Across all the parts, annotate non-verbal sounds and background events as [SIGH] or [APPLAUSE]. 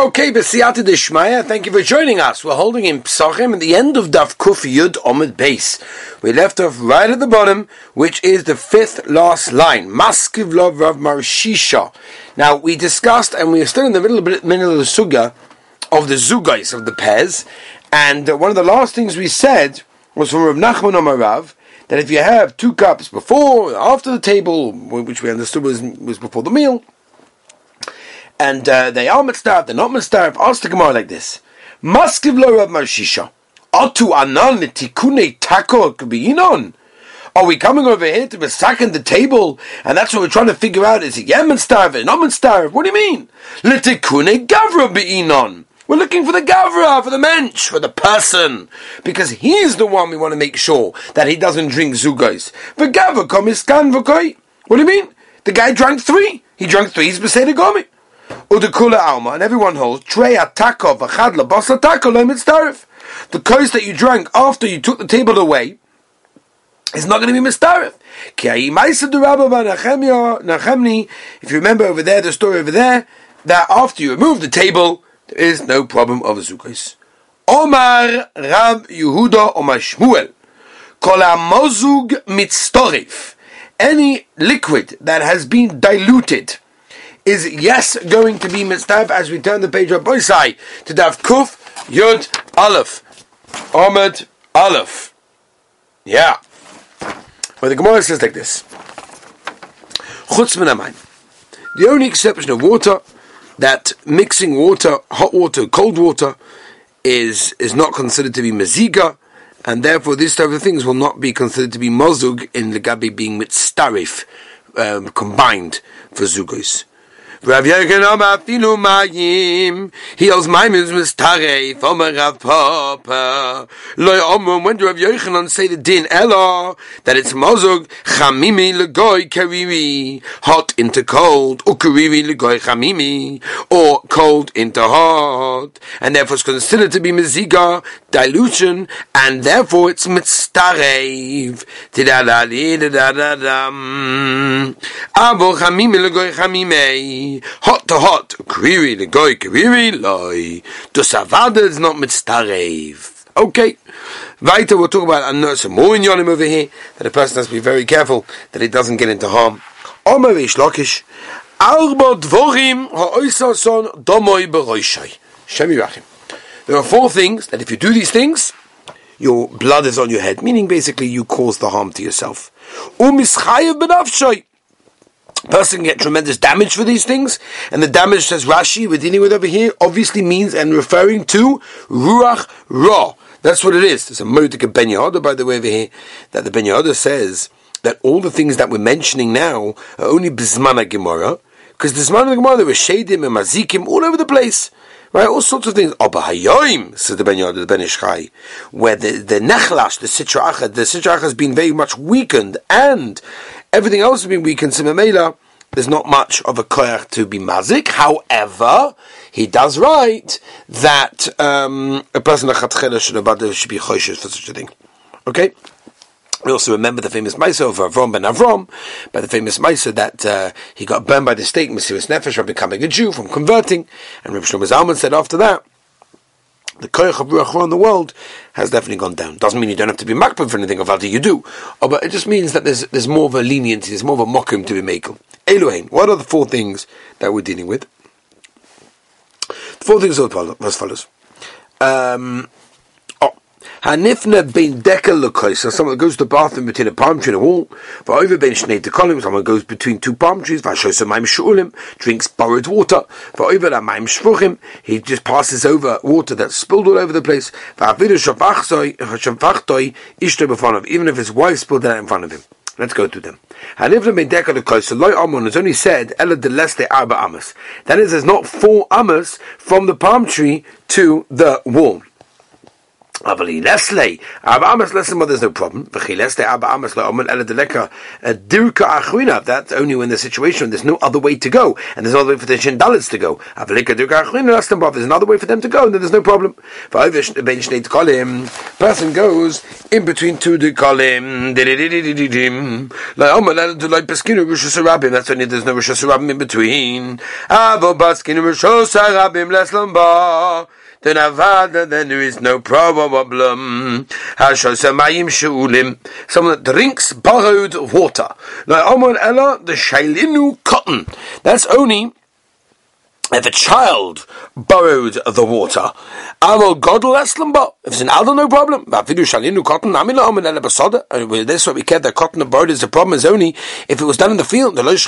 Okay, B'siyata Dishmaya, thank you for joining us. We're holding in Psachim at the end of Daf Kuf Yud Omid Base. We left off right at the bottom, which is the fifth last line. Maskiv Lov Rav Marshisha. Now, we discussed, and we are still in the middle of, middle of the Suga, of the Zugais, of the Pez, and uh, one of the last things we said was from Rav Nachman Amarav, that if you have two cups before, after the table, which we understood was, was before the meal, and uh, they are mitzvah, they're not mitzvah. Ask the Gemara like this: Maskiv lo Rav Marshisha, atu anan tikune tako k'biyinon. Are we coming over here to sacking the table, and that's what we're trying to figure out? Is it yemen starve, not starve? What do you mean? Litikune gavra be'inon. We're looking for the gavra, for the mensch, for the person, because he's the one we want to make sure that he doesn't drink zugos. The gavra komiskan v'koi. What do you mean? The guy drank three. He drank three. He's beseder gomi. Udekula Alma, and everyone holds, Trey Atakov, Achadla, Basa Tako, Mitzdarif. The coast that you drank after you took the table away is not going to be Mitzdarif. If you remember over there, the story over there, that after you remove the table, there is no problem of a Zukos. Omar Rab Yehuda Omar Shmuel. Kol mozug. Any liquid that has been diluted, is yes going to be mitzvah as we turn the page of Boisai to Dav Kuf Yud Aleph Ahmed Aleph. Yeah. Well, the Gemara says like this. The only exception of water that mixing water, hot water, cold water, is is not considered to be meziga, and therefore these type of things will not be considered to be mozug in the gabi being mitzarif um, combined for zugos. Rav Yochanan Amar Filu Mayim. He holds Maimons Mistarei. Omer Rav Papa. Loi Omer. When do Rav Yochanan say the din Ella that it's Mozog Chamimi Legoy Kariri hot into cold or Kariri Legoy Chamimi or cold into hot and therefore it's considered to be Meziga dilution and therefore it's Mitztarev. Tidadadi Tidadadam. Abo Chamimi Legoy Chamimei hot to hot, kviri the goy kviri loy. The savada is not mitztarev. Okay. Weiter, we'll talk about another some more in Yonim over here, that a person has to be very careful that he doesn't get into harm. Omer ish lokish, arba dvorim ha'oisason domoy beroishai. Shem Yirachim. There are four things that if you do these things, your blood is on your head, meaning basically you cause the harm to yourself. Umischayev benafshay person can get tremendous damage for these things, and the damage, says Rashi, we're dealing with over here, obviously means and referring to Ruach Ra. That's what it is. There's a Modik Ben Yehoda, by the way, over here, that the Ben Yehoda says that all the things that we're mentioning now are only Bismana Gemara, because the Bismana Gemara, there were Shadim and Mazikim all over the place. Right, all sorts of things. Oh, Obahayoim, says the Ben Yehoda, the Ben Ish Chai, where the, the the Sitra Achad, the Sitra Achad has been very much weakened, and Everything else been weakened. So Mamela, there's not much of a koyach to be mazik. However, he does write that um, a person Chatchener should be choishes for such a thing. Okay. We also remember the famous Maisa of Avram ben Avram, by the famous Maisa that uh, he got burned by the stake, Mesiris Nefesh, from becoming a Jew, from converting. And Rabbi Shlomo Zalman said after that, the koyach of ruach in the world has definitely gone down. Doesn't mean you don't have to be makbid for anything of you do. Oh, but it just means that there's there's more of a leniency, there's more of a mokum to be made. Elohim, what are the four things that we're dealing with? The four things are as follows. Um, Hanifna bein dekel lekoisa, someone goes to the bathroom between a palm tree and a wall. Va'over bein shnei dekolim, someone goes between two palm trees. Va'shosa maim shulim, drinks borrowed water. Va'over la maim shvuchim, he just passes over water that's spilled all over the place. Va'avidu shafachtoi, ishto b'fanav, even if his wife spilled that in front of him. Let's go to them. Hanifna bein dekel lekoisa, loy amon is only said, ela de leste arba amas. That is, there's not four amas from the palm tree to the wall. Avali Leslie, Abba Amas Leslie, well, there's no problem. V'chi Leslie, Abba Amas Le'omen Ele Deleka, Dirka Achwina, that's only when the situation, there's no other way to go, and there's no way for the Shindalits to go. Avalika Dirka that's the there's another way for them to go, and then there's no problem. V'ovish Ben Shnei Tkolim, person goes in between two Tkolim, Le'omen Ele Delek Peskinu Rishus Rabim, that's only there's no Rishus Rabim in between. Avo Baskinu Rishus Rabim Leslam Ba, then avada, then there is no problem. Someone that drinks borrowed water. Like Omar Ella, the Shailinu cotton. That's only if a child borrowed the water, Amol Godel Eslamba, if it's an adult, no problem. Vidu Shalinu cotton, Ele Basada, and this what we care that cotton borrowed is the problem is only if it was done in the field, the Losh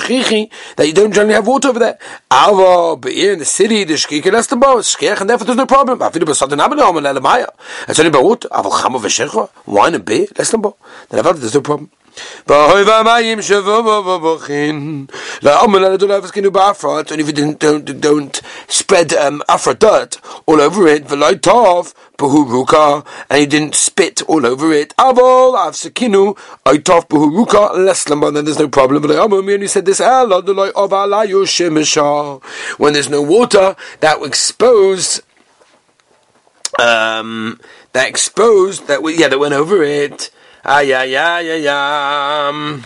that you don't generally have water over there. Ava, but here in the city, the Shchichi Eslamba, is Shchiach, and therefore there's no problem. Vidu Basada, Amila Omen Ele Maya. It's only about water. Aval Chamo Veshecha, wine and beer, Eslamba. Then I've there's no problem. And if you didn't, don't, don't spread um, afra dirt all over it, tov, and you didn't spit all over it, avol avsekinu, oitov behuruka, leslam, then there's no problem. But I only said this, when there's no water, that will expose um, that exposed that we, yeah that went over it Ay, ay, ay, ay, ay.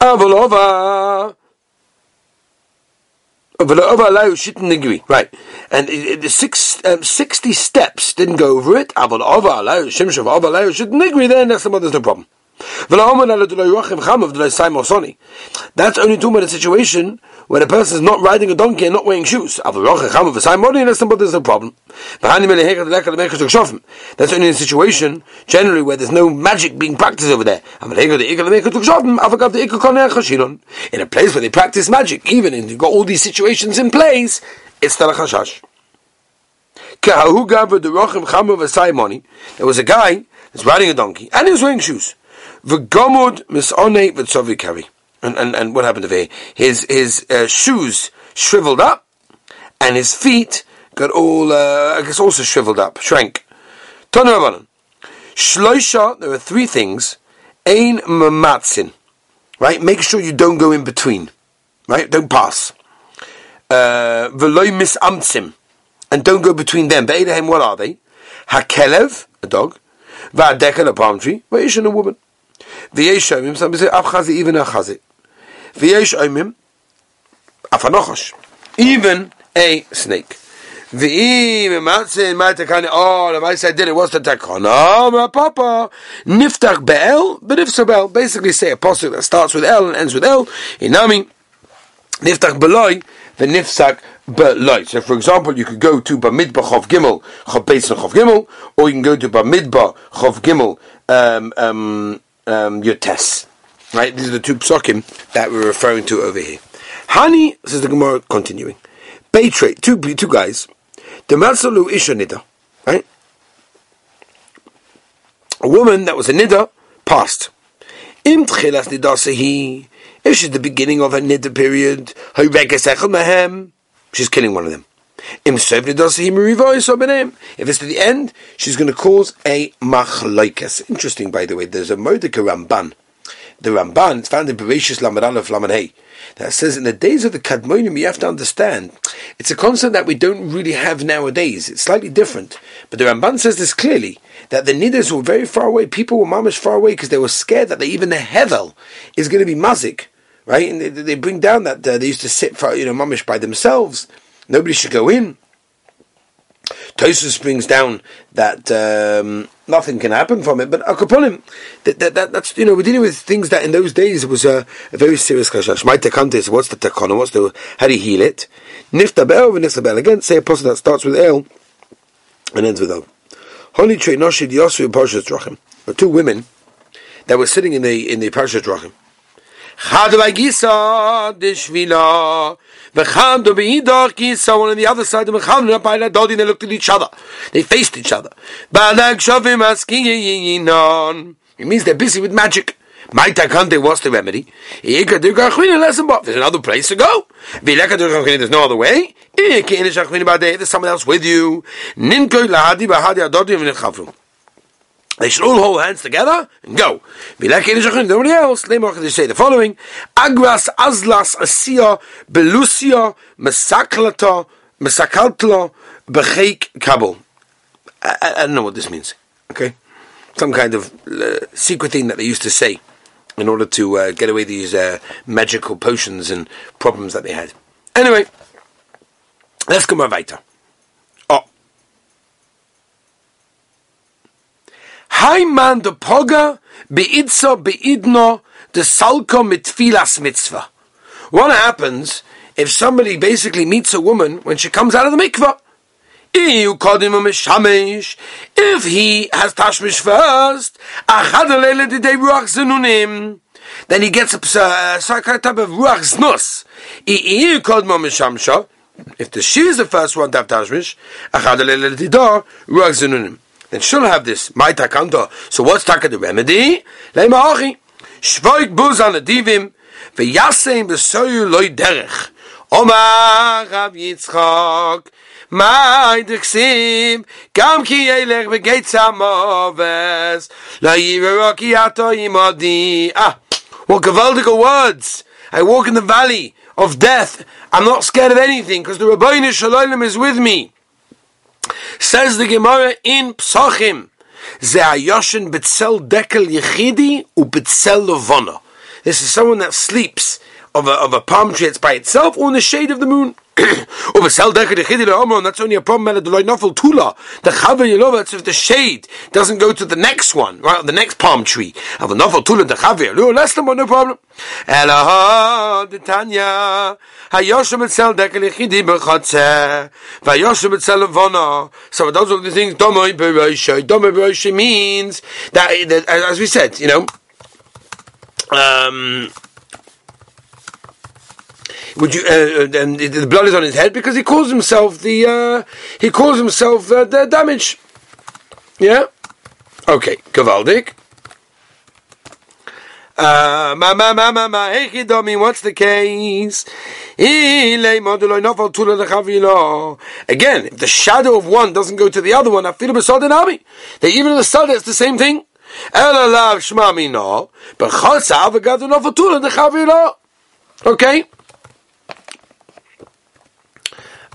Avolova. Right, and the six, um, 60 steps didn't go over it. Avalova, then that's the mother's no problem. That's only talking about a situation when a person is not riding a donkey and not wearing shoes. That's no problem. That's only a situation generally where there's no magic being practiced over there. In a place where they practice magic, even if you've got all these situations in place, it's a chashash. There was a guy that's riding a donkey and he was wearing shoes. V'gomod misone v'tzovikari. And, and, and what happened to him? His, his uh, shoes shriveled up, and his feet got all, uh, I guess also shriveled up, shrank. Tonu Rabbanon. Shloisha, there are three things. Ein mamatzin. Right? Make sure you don't go in between. Right? Don't pass. Uh, Veloy misamtzim. And don't go between them. Be'edahem, what are they? Hakelev, a dog. Va'adekel, a palm tree. Va'ishan, a woman. V'yesh oimim, some say, af chazi, even a chazi. V'yesh oimim, af anochosh. Even a snake. Matzin, my takani, oh, the mice I did it, what's the my papa. Niftach be'el, but if so basically say a posture that starts with L and ends with L, inami, niftach be'loi, v'nifsak be'loi. So, for example, you could go to Bamidba Chov Gimel, Chov Beis and Chov Gimel, or you can go to Bamidba Chov Gimel, um, um, um, your tests. Right? These are the two psukim that we're referring to over here. Hani, says the Gemara, continuing. Beitre, two, two guys. The Matsalu Isha Nida. Right? A woman that was a Nida passed. Im tchilas nidasehi. If she's the beginning of her Nida period, she's killing one of them. If it's to the end, she's going to cause a machlaikas. Interesting, by the way. There's a Mordecai Ramban. The Ramban, it's found in Bereshis Lamed Aleph Lamed that says in the days of the Kadmonim, you have to understand, it's a concept that we don't really have nowadays. It's slightly different. But the Ramban says this clearly, that the Nidas were very far away. People were mamish far away because they were scared that they, even the Hevel is going to be mazik, right? And they, they bring down that uh, they used to sit, for, you know, mamish by themselves. Nobody should go in. Tosus brings down that um, nothing can happen from it, but Akaponim, that, that, that, that's, you know, we're dealing with things that in those days was a, a very serious kashash. My tekantes, what's the tekana, what's the, how do you heal it? Niftabel, niftabel, again, say a person that starts with El and ends with El. Holy Trey Noshid Yosu Parshas Drachim. There two women that were sitting in the, in the Parshas Drachim. Chad Gisa Dishvila V'cham do beidach Gisa one on the other side of V'cham Rapayla Dodi they looked at each other they faced each other Balag Shavim Asking Yinon it means they're busy with magic My takante, what's the remedy? There's another place to go. There's no other way. There's someone else with you. They should all hold hands together and go. Nobody else. They say the following: Agras azlas asia belusia mesaklata mesakaltla becheik kabul. I don't know what this means. Okay, some kind of uh, secret thing that they used to say in order to uh, get away these uh, magical potions and problems that they had. Anyway, let's go weiter. Man de Poga beidso beidno de salko mitfilas mitzvah. What happens if somebody basically meets a woman when she comes out of the mikvah? If he has tashmish first, then he gets a, uh, type of ruach znus. If the she is the first one to have tashmish, then she'll have this. My takanto. So what's taka the remedy? Leima achi. Shvoik buz an adivim. V'yaseim b'soyu loy derech. Omar Rav Yitzchak. My dixim. Gam ki yelech v'geit samoves. La yiveroki ato imadi. Ah. What gewaltige words. I walk in the valley of death. I'm not scared of anything because the Rabbeinu Shalom is with me. Says the Gemara in Psachim, Ze Ayoshin Betzel Dekel Yechidi U Betzel. This is someone that sleeps of a, of a palm tree that's by itself or in the shade of the moon. De that's only a problem at the loy nofel tula. The chaver yelova, if the shade doesn't go to the next one, right, the next palm tree. Of the nofel tula de chaver, no less than one, no problem. Elaha, the Tanya, hayoshem et sel decher de chidi bechotze, vayoshem et sel levona. So those are the things, domoi beroishe, domoi beroishe means that, as we said, you know, um, would you? Uh, uh, and the blood is on his head because he calls himself the. Uh, he calls himself uh, the damage. Yeah. Okay. Gavaldik. Uh, ma ma ma ma ma domi, what's the case? Again, if the shadow of one doesn't go to the other one, feel that even in the sun it's the same thing. Okay?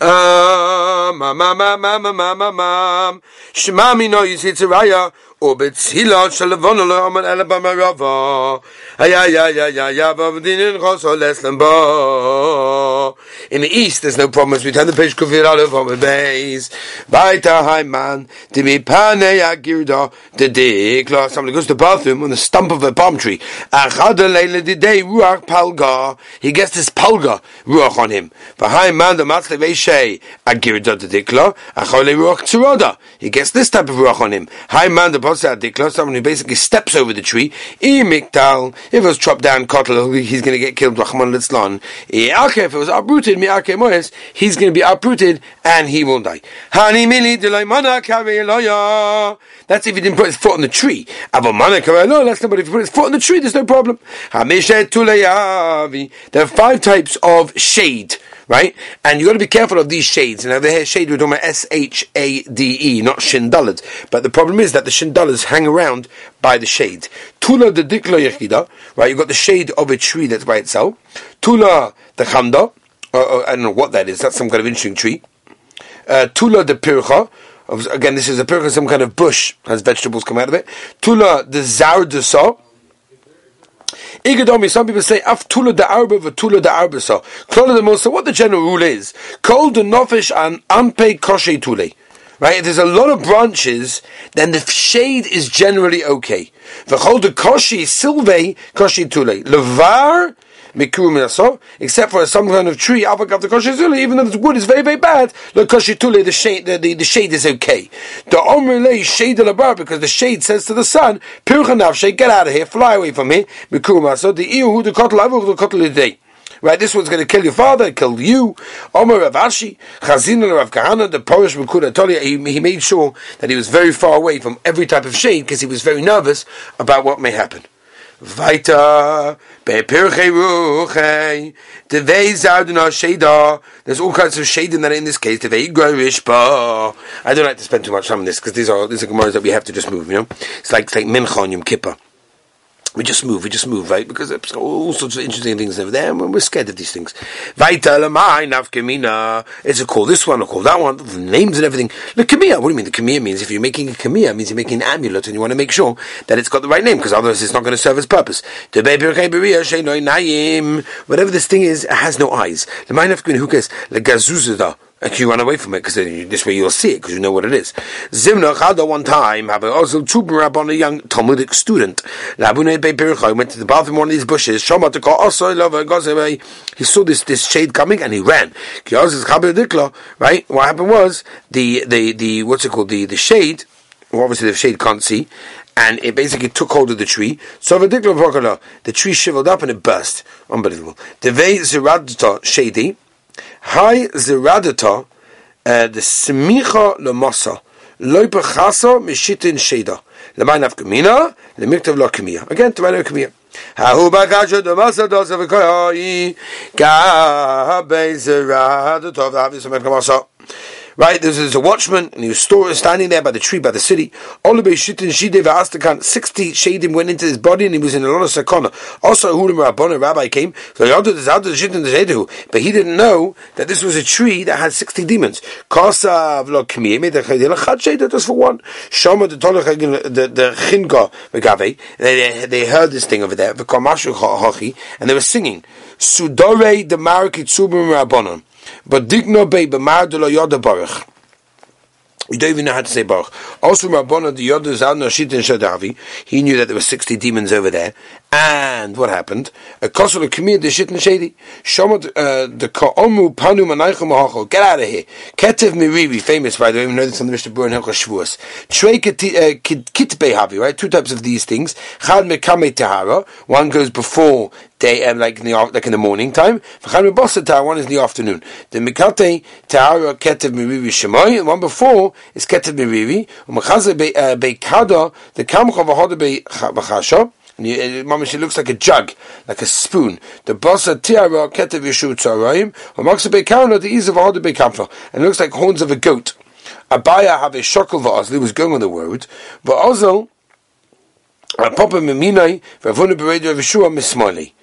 Um, um, um, um, um, um, um, um. Shema mino yisitziraya yisitzraya ובצילה של לבונו לא אומר אלא במרבה היה היה היה היה היה ובדינין חוסו לסלם בו In the east, there's no problem as we turn the page kufir aleph on the base. Baita haiman, to be pane agirda, the dikla. Somebody goes to the bathroom on the stump of a palm tree. Achada leile the day ruach palga. He gets this palga ruach on him. V'haiman the matzle veishay agirda the dikla. Achole ruach tzuroda. He gets this type of ruach on him. Haiman the Someone who basically steps over the tree. If it was chopped down, he's going to get killed. If it was uprooted he's going to be uprooted and he will die. That's if he didn't put his foot on the tree. That's not, but if he put his foot on the tree, there's no problem. There are five types of shade right? And you've got to be careful of these shades. Over here, shade we're talking about S H A D E, not shindalad. But the problem is that the shindalads hang around by the shade. Tula the dikla yechida, right? You've got the shade of a tree that's by itself. Tula the chamda, uh, I don't know what that is. That's some kind of interesting tree. Uh, Tula the pircha. Again, this is a pircha, some kind of bush has vegetables come out of it. Tula de zardusa. Igadomi, some people say af tula de arba tula de arbasa. Klola de Musa, what the general rule is, kol de nofish an ampe koshe tule. Right? If there's a lot of branches, then the shade is generally okay. V'chol de koshi silve koshi tule. Levar except for some kind of tree, even though the wood is very, very bad, the shade, the, the, the shade is okay. The omrele shade the bar because the shade says to the sun, get out of here, fly away from me, so the iu the kotl the kotl day. Right, this one's going to kill your father, kill you. Omer Rav Ashi, Chazin Rav Kahana, the Tolia, he, he made sure that he was very far away from every type of shade because he was very nervous about what may happen. Ruchei, the Vei Sheda. There's all kinds of shade in that in this case. I don't like to spend too much time on this because these are these are Gemaras that we have to just move. You know, it's like it's like Mincha on Yom Kippur we just move, we just move, right? Because there's all sorts of interesting things over there, and we're scared of these things. It's a call this one, a call that one, the names and everything. The kamia, what do you mean? The kamia means if you're making a kamia, means you're making an amulet, and you want to make sure that it's got the right name, because otherwise it's not going to serve its purpose. Whatever this thing is, it has no eyes. Who cares? And you run away from it because this way you'll see it because you know what it is. Zimna Chada one time have also two on a young Talmudic student. Labune Bepircha went to the bathroom one of these bushes. Shoma to call oh, also eh. He saw this this shade coming and he ran. Right? What happened was the the the what's it called the the shade. Well, obviously the shade can't see and it basically took hold of the tree. So the tree shriveled up and it burst. Unbelievable. The Vei Ziradta Shady, Hi ziradata uh, the semicha lemasa loy bechasa mishitin sheda lemain afkamina lemiktav lo kamiya again to write kamiya Hahu bakasha the masa dos of koi ga be ziradata the obvious masa Right, There's, is a watchman, and he was standing there by the tree by the city. Sixty shadim went into his body, and he was in a lot of sakana. Also, Hulim Rabbon, a rabbi came, so but he didn't know that this was a tree that had sixty demons. Kosav lo just for one. Shoma the the the They they heard this thing over there. And they were singing. Sudore the Marakitsubim Rabbanon. But digno be b'mar de lo yoda baruch. We don't even know how to say Baruch. Also, Rabbana the Yoda Zalna Shitin Shadavi, he knew that there were 60 demons over there. And what happened? A kosel Kamir the Shitin Shady. Shomad uh, the Ka'omu Panu Mahachol. Get out of here. Ketev Mirivi, famous by the way, we know this on the Mishnah Bur and Hilchah Shavuos. Trei uh, Havi, right? Two types of these things. Chad Mekame Tahara. One goes before day, um, like in the like in the morning time. One is in the afternoon. The Mikate Tahara Ketev Mirivi Shemoy. One before is Ketev Mirivi. Umachaze Beikada uh, the Kamcha Vahoda Bechasha. Mamish, it looks like a jug, like a spoon. The basa tiara ketev yeshu tzarayim, or maksa bekarna the ease of all the bekamfa, and it looks like horns of a goat. Abaya have a shokol va'azli was going on the road. but also, Papa Miminai, Ravuna Beredio Yeshua Mismali.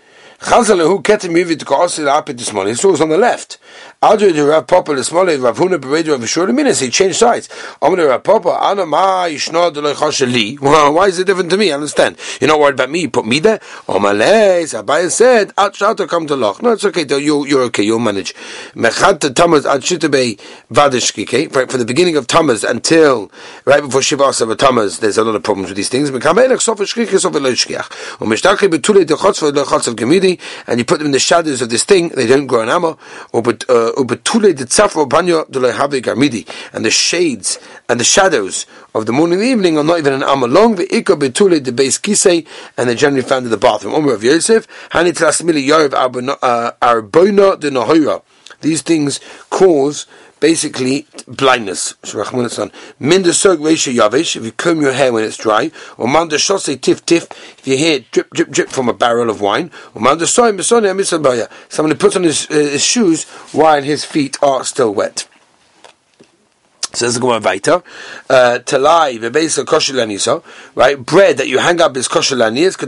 Chazalahu ketem yivid ka'osi la'apit morning. So it was on the left. Adri the Rav Papa the small Rav Huna beredu Rav Shur Minas. He changed sides. Amr Rav Papa Ana ma yishna de chashali. [LAUGHS] Why is it different to me? I understand. You're not worried about me. You put me there. Omalez Abaya said At shata come to loch. No, it's okay. You you're okay. You'll manage. Mechat Tamaz at shitabe vadishki. Okay, right for the beginning of Tamaz until right before Shiva of Tamaz. There's a lot of problems with these things. Mekamelech sof shkike sof lo shkiach. Umeshtaki betule de chotz v'lo chotz of gemidi and you put them in the shadows of this thing, they don't grow an amma, or but uh, Uh, and the shades and the shadows of the morning and the evening are not even an amma long, the ikka betule the base kisei, and they're generally found in the bathroom. Omer of Yosef, Hanit Rasmili Yarv Arboina uh, de Nahoira. These things cause basically blindness. Yavish, If you comb your hair when it's dry, or manda shose tif tif, if you hear it drip drip drip from a barrel of wine, or manda soy someone who puts on his, uh, his shoes while his feet are still wet. Says the Gemara weiter, uh, talai v'beisa kosher lanisa, right? Bread that you hang up is kosher lanis.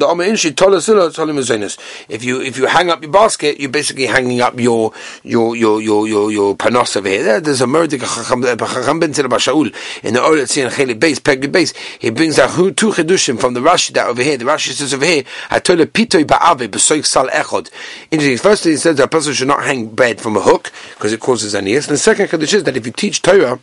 If you if you hang up your basket, you're basically hanging up your your your your your, your panos over here. There's a murder chacham ben Bashaul in the Olet Tzin Chelik base Pegli base. He brings out two chedushim from the Rashi that over here. The Rashi says over here, Atole pitoi ba'ave b'soik sal echod. Interesting. Firstly, he says that a person should not hang bread from a hook because it causes anias. And the second chedush is that if you teach Torah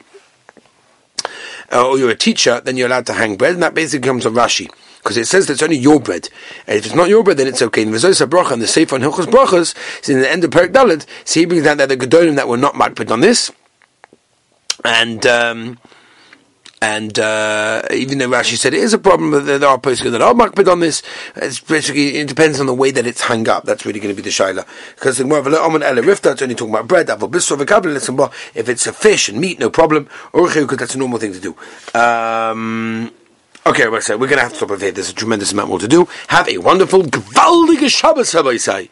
uh, or you're a teacher, then you're allowed to hang bread, and that basically comes from Rashi. Because it says that it's only your bread. And if it's not your bread, then it's okay. And V'zois bracha and the Sefer on Hilchos Brachas, in the end of Perik Dalit, so he brings down that the Gedolim that were not makbid on this, and, um, and uh, even though Rashi said it is a problem, there are posting that are makbid on this. It's basically it depends on the way that it's hung up. That's really going to be the shaila. Because the rifta, it's only talking about bread. If it's a fish and meat, no problem. Or that's a normal thing to do. Um, Okay, we're going to have to stop over here. There's a tremendous amount more to do. Have a wonderful, gewaldige Shabbos, Rabbi say.